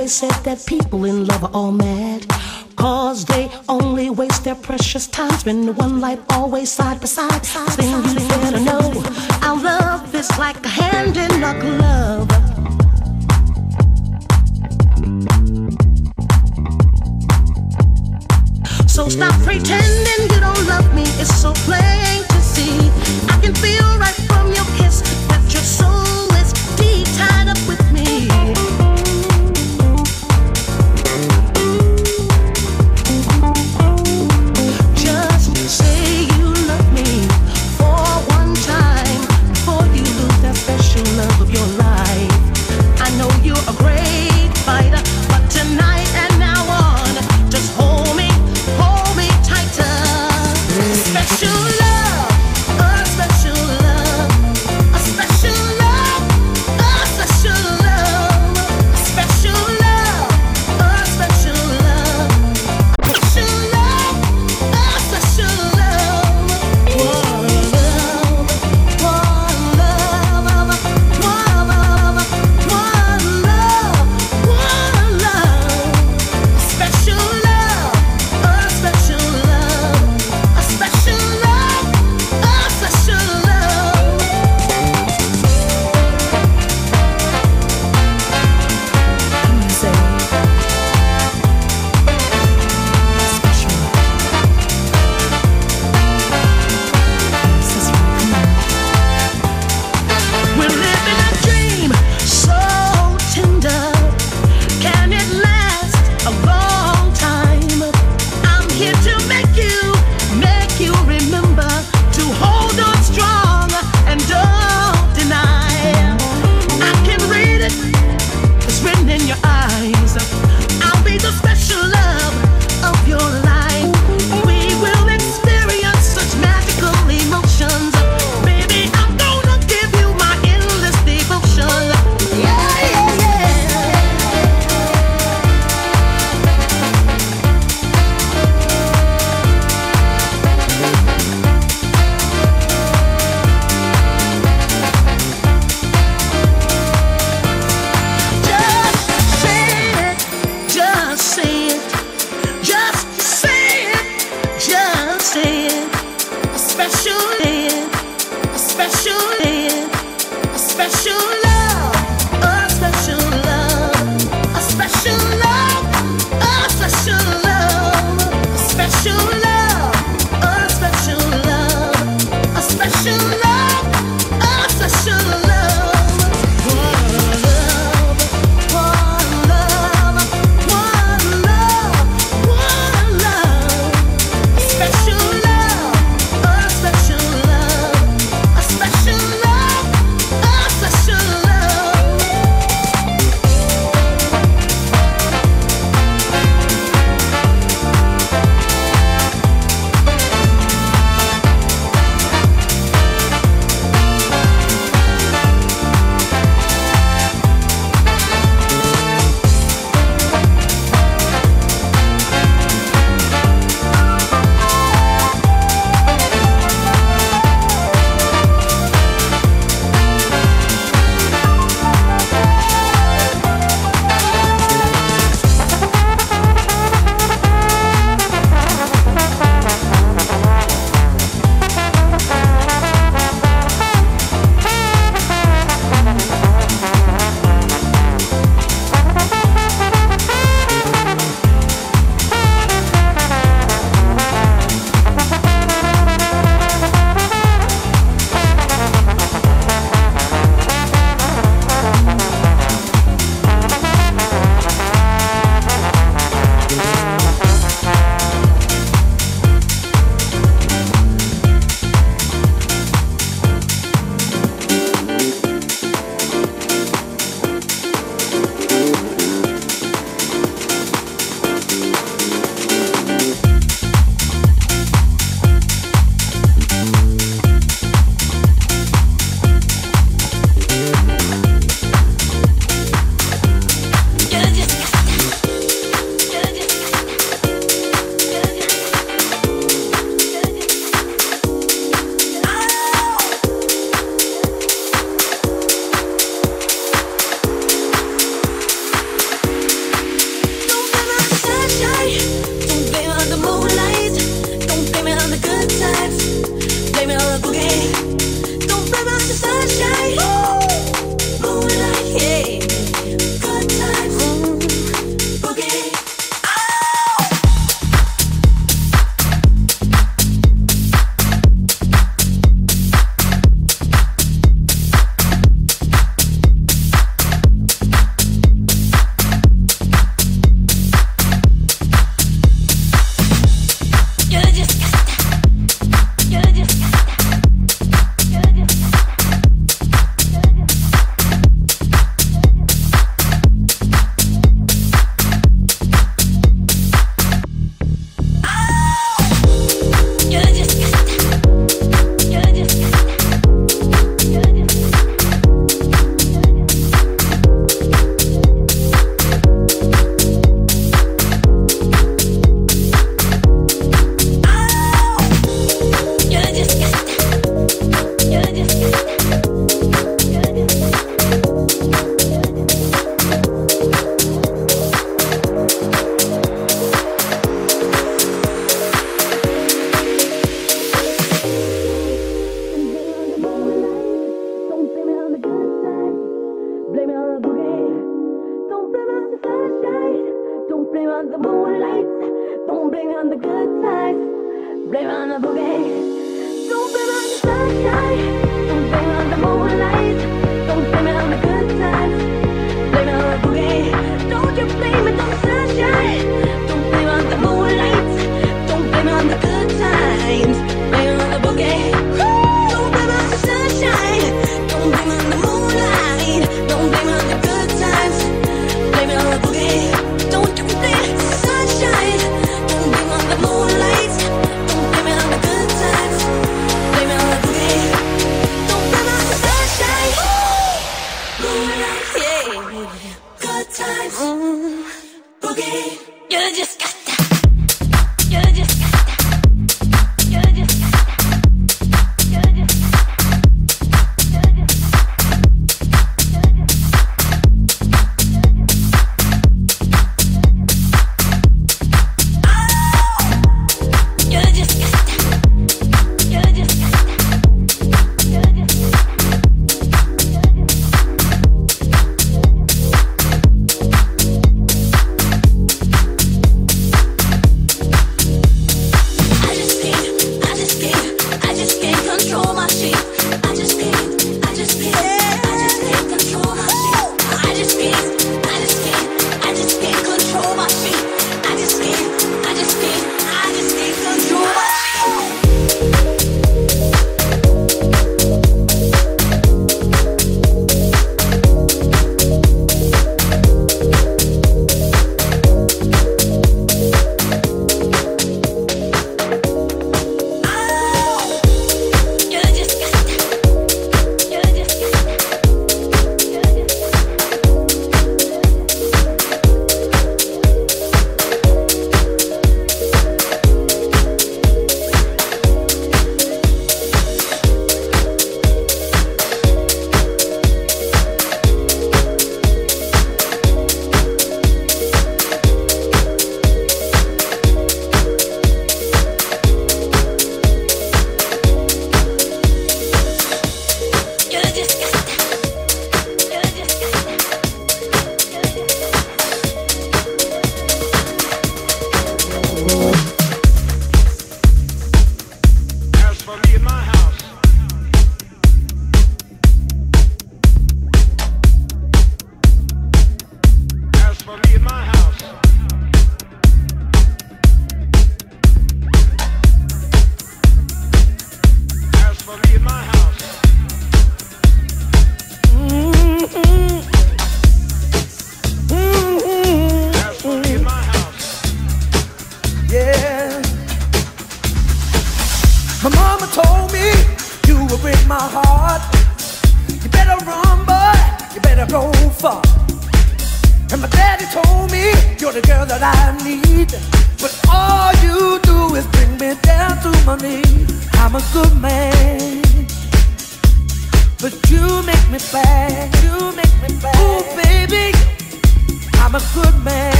always said that people in love are all mad. Cause they only waste their precious time spending one life always side by side. Thing you better know, our love is like a hand in a glove. So stop pretending you don't love me. It's so plain to see. I can feel right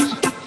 ideas.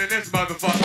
in this motherfucker.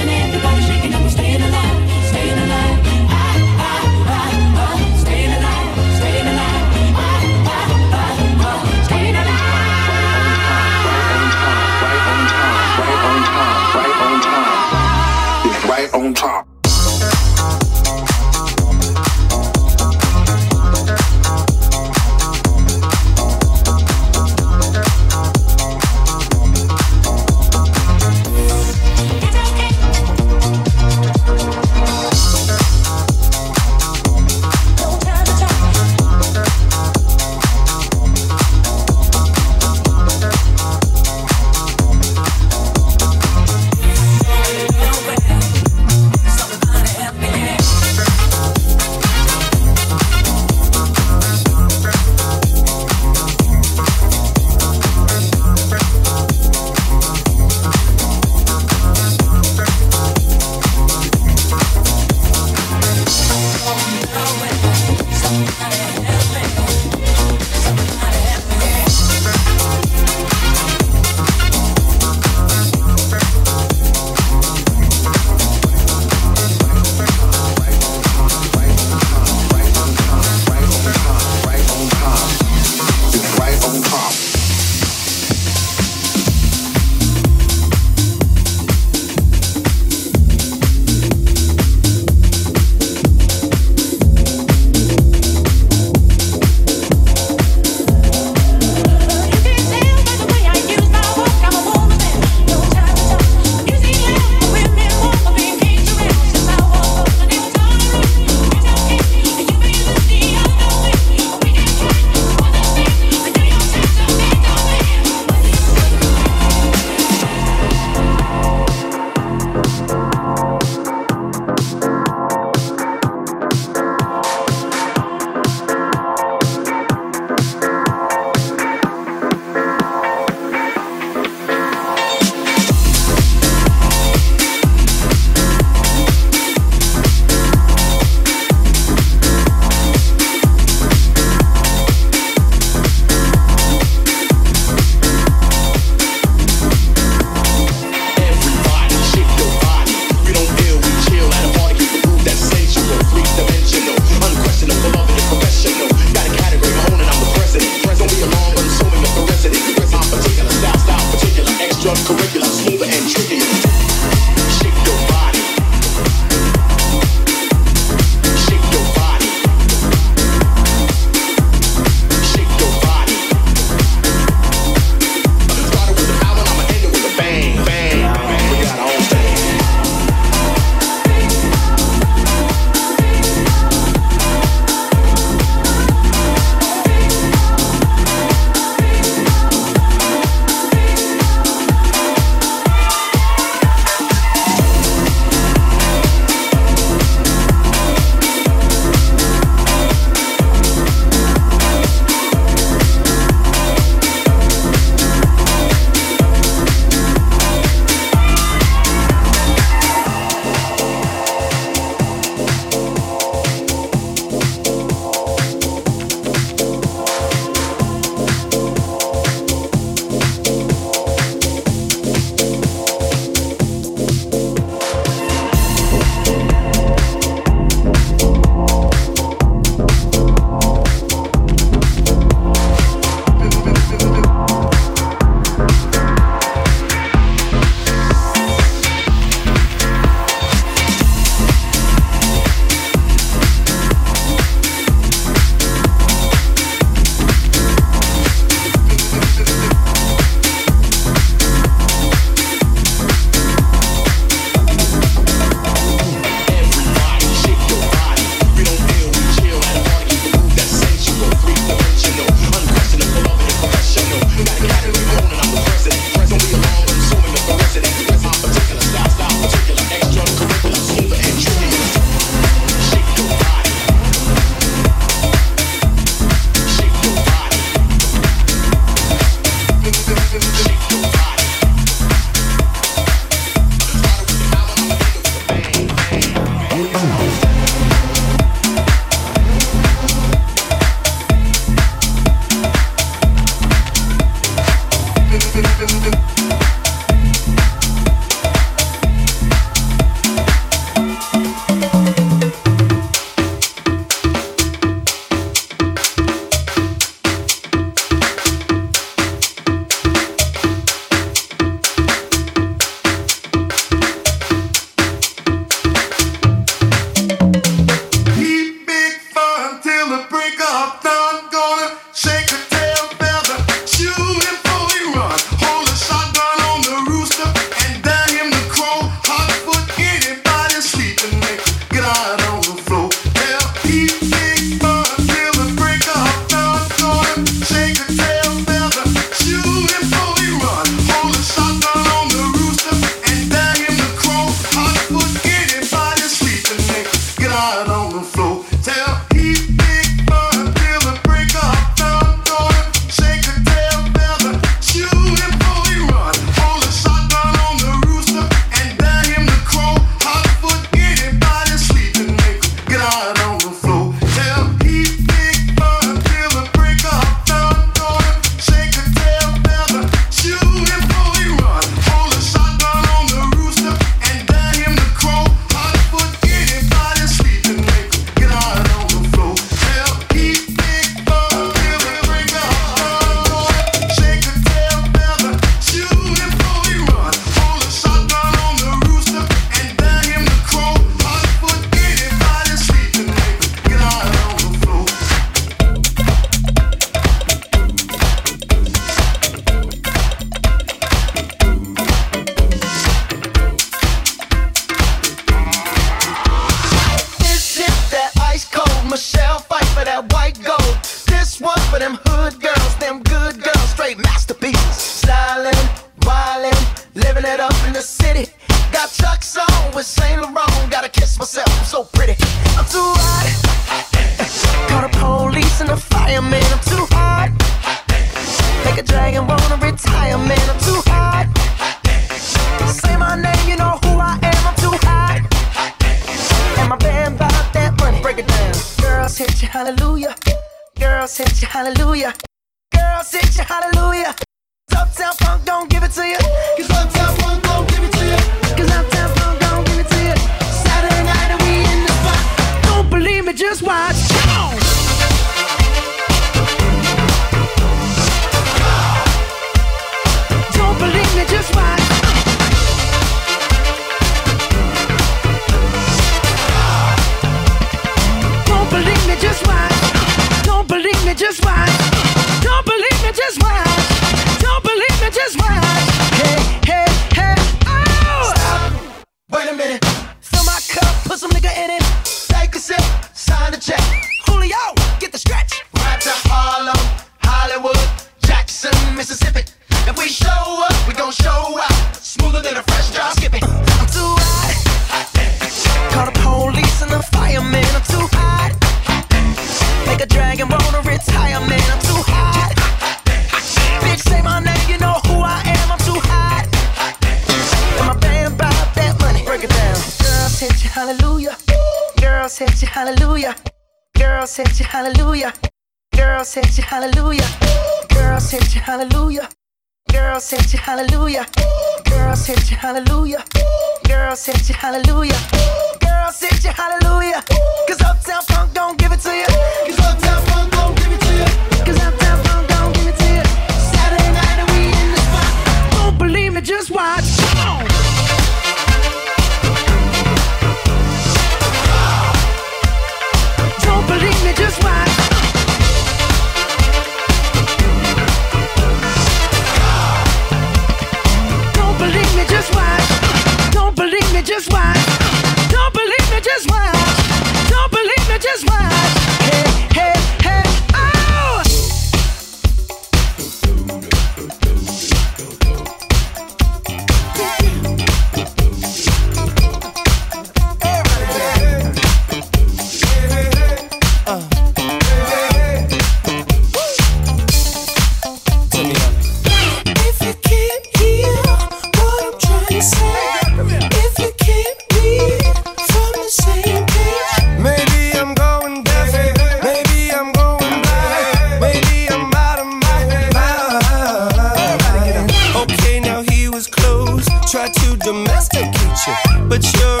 Domesticate you, but you're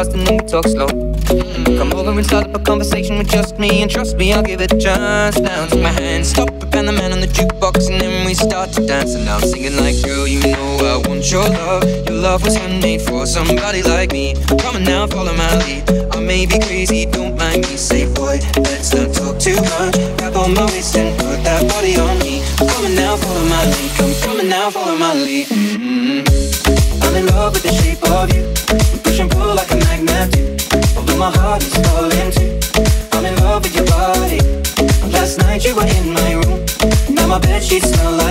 fast, and then we talk slow. Come over and start up a conversation with just me, and trust me, I'll give it a chance. Now take my hand, stop it, Van the Man on the jukebox, and then we start to dance. And I'm singing like, girl, you know I want your love. Your love was handmade for somebody like me. Come on now, follow my lead. I may be crazy, don't mind me. Say, boy, let's not talk too much. Grab on my waist and put that body on me. Come on now, follow my lead. Come, on now, follow my lead. mm I'm in love with the shape of you. My heart is too. I'm in love with your body. Last night you were in my room. Now my bed sheets smell like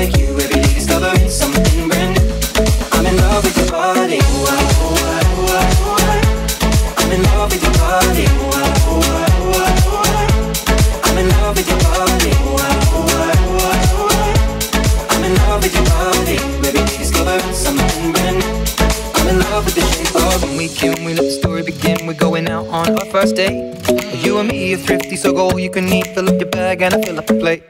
Thrifty, so go all you can eat. Fill up your bag and I fill up the plate.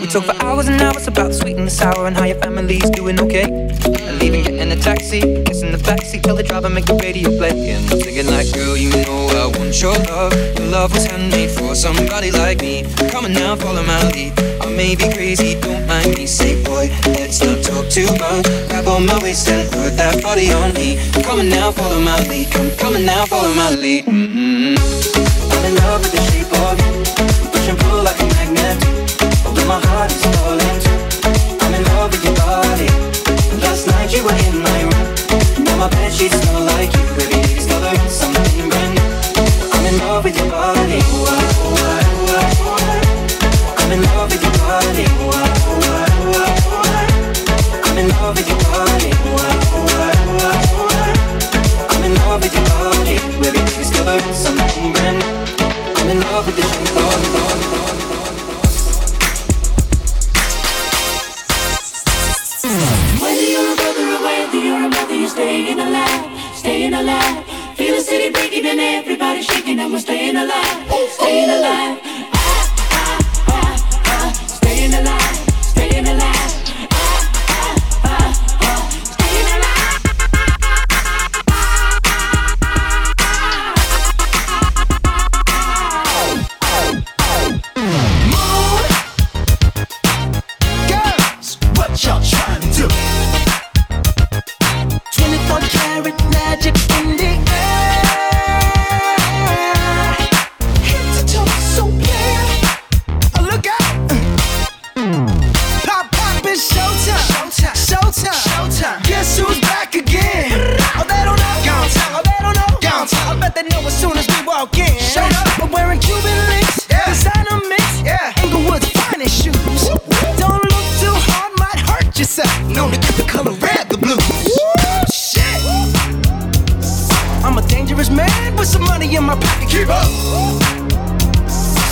We talk for hours and hours about the sweet and the sour and how your family's doing okay. And leaving, getting a taxi, kissing the backseat, tell the driver make the radio play. And I'm thinking like, girl, you know I want your love. Your love was handmade for somebody like me. Come on now, follow my lead. I may be crazy, don't mind me. Say, boy, let's not talk too much. Grab on my waist and put that body on me. Come on now, follow my lead. Come, on now, follow my lead. Mm-hmm. I'm in love with Keep up.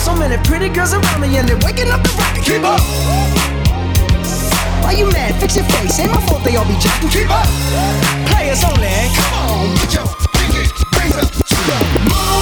So many pretty girls around me and they're waking up the rocket. Keep up. Why you mad? Fix your face. Ain't my fault they all be jacking. Keep up. Players only. Come on, put your pinky rings up to the moon.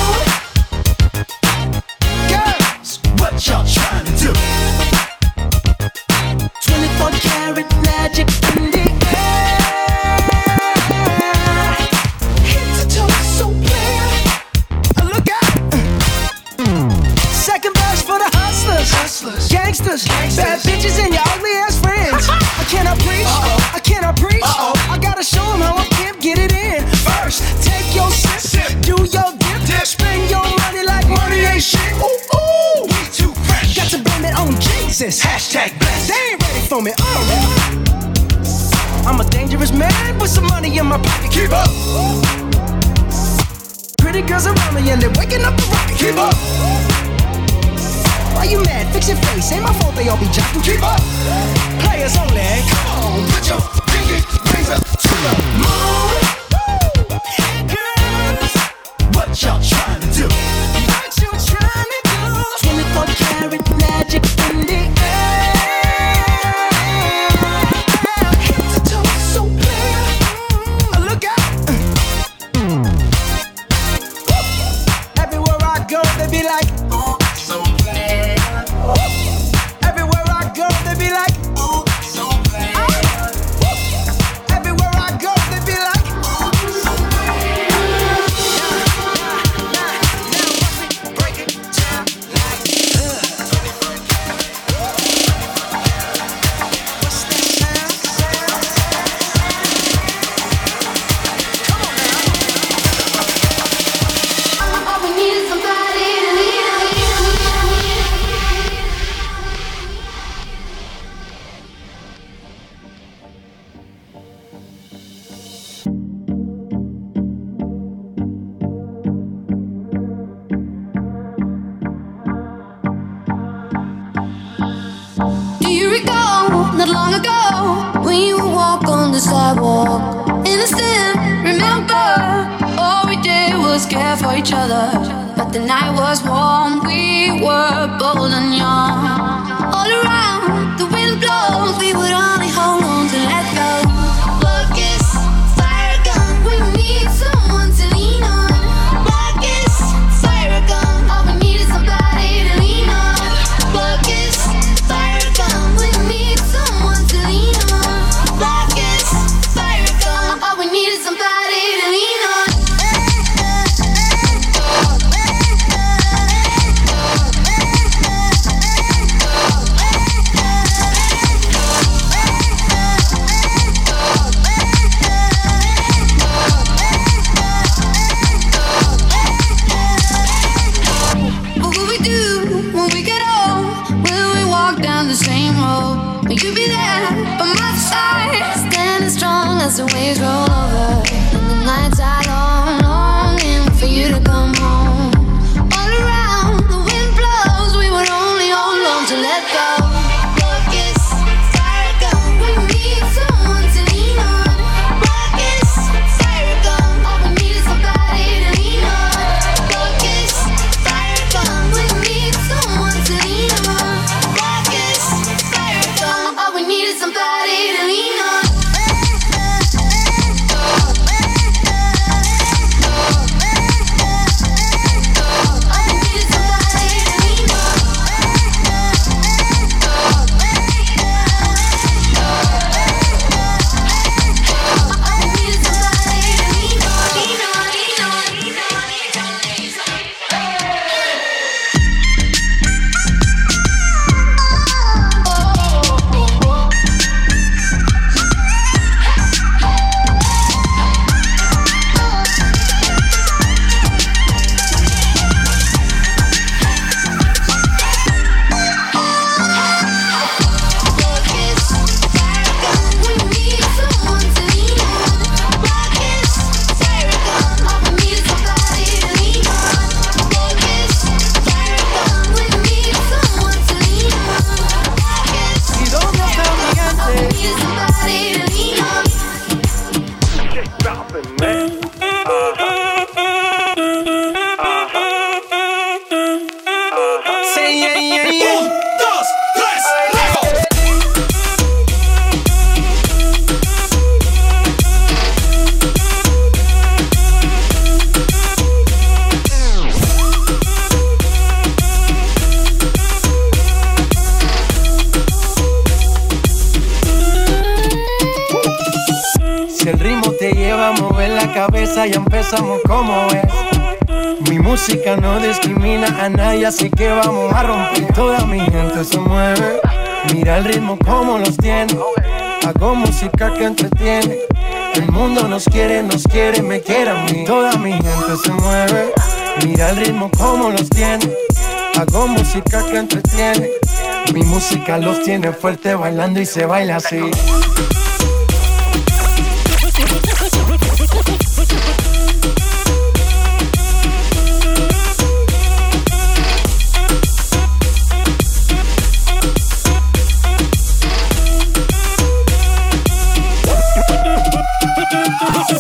Acá los tiene fuerte bailando y se baila así.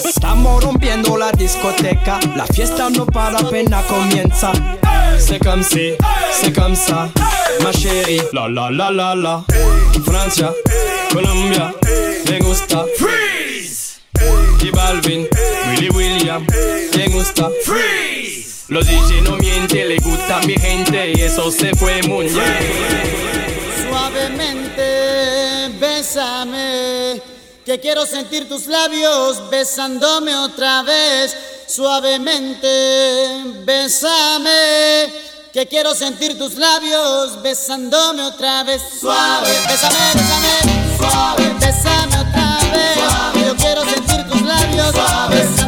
Estamos rompiendo la discoteca, la fiesta no para apenas comienza. C'est comme si, c'est ma chérie. La la la la la. Francia, Colombia, me gusta. Freeze. Y Balvin, Willy William, me gusta. Freeze. Los DJ no miente, le gusta a mi gente y eso se fue muy bien. Suavemente, bésame. Que quiero sentir tus labios besándome otra vez. Suavemente, bésame que quiero sentir tus labios besándome otra vez. Suave, bésame, bésame, suave, bésame otra vez. Suave. Yo quiero sentir tus labios suave.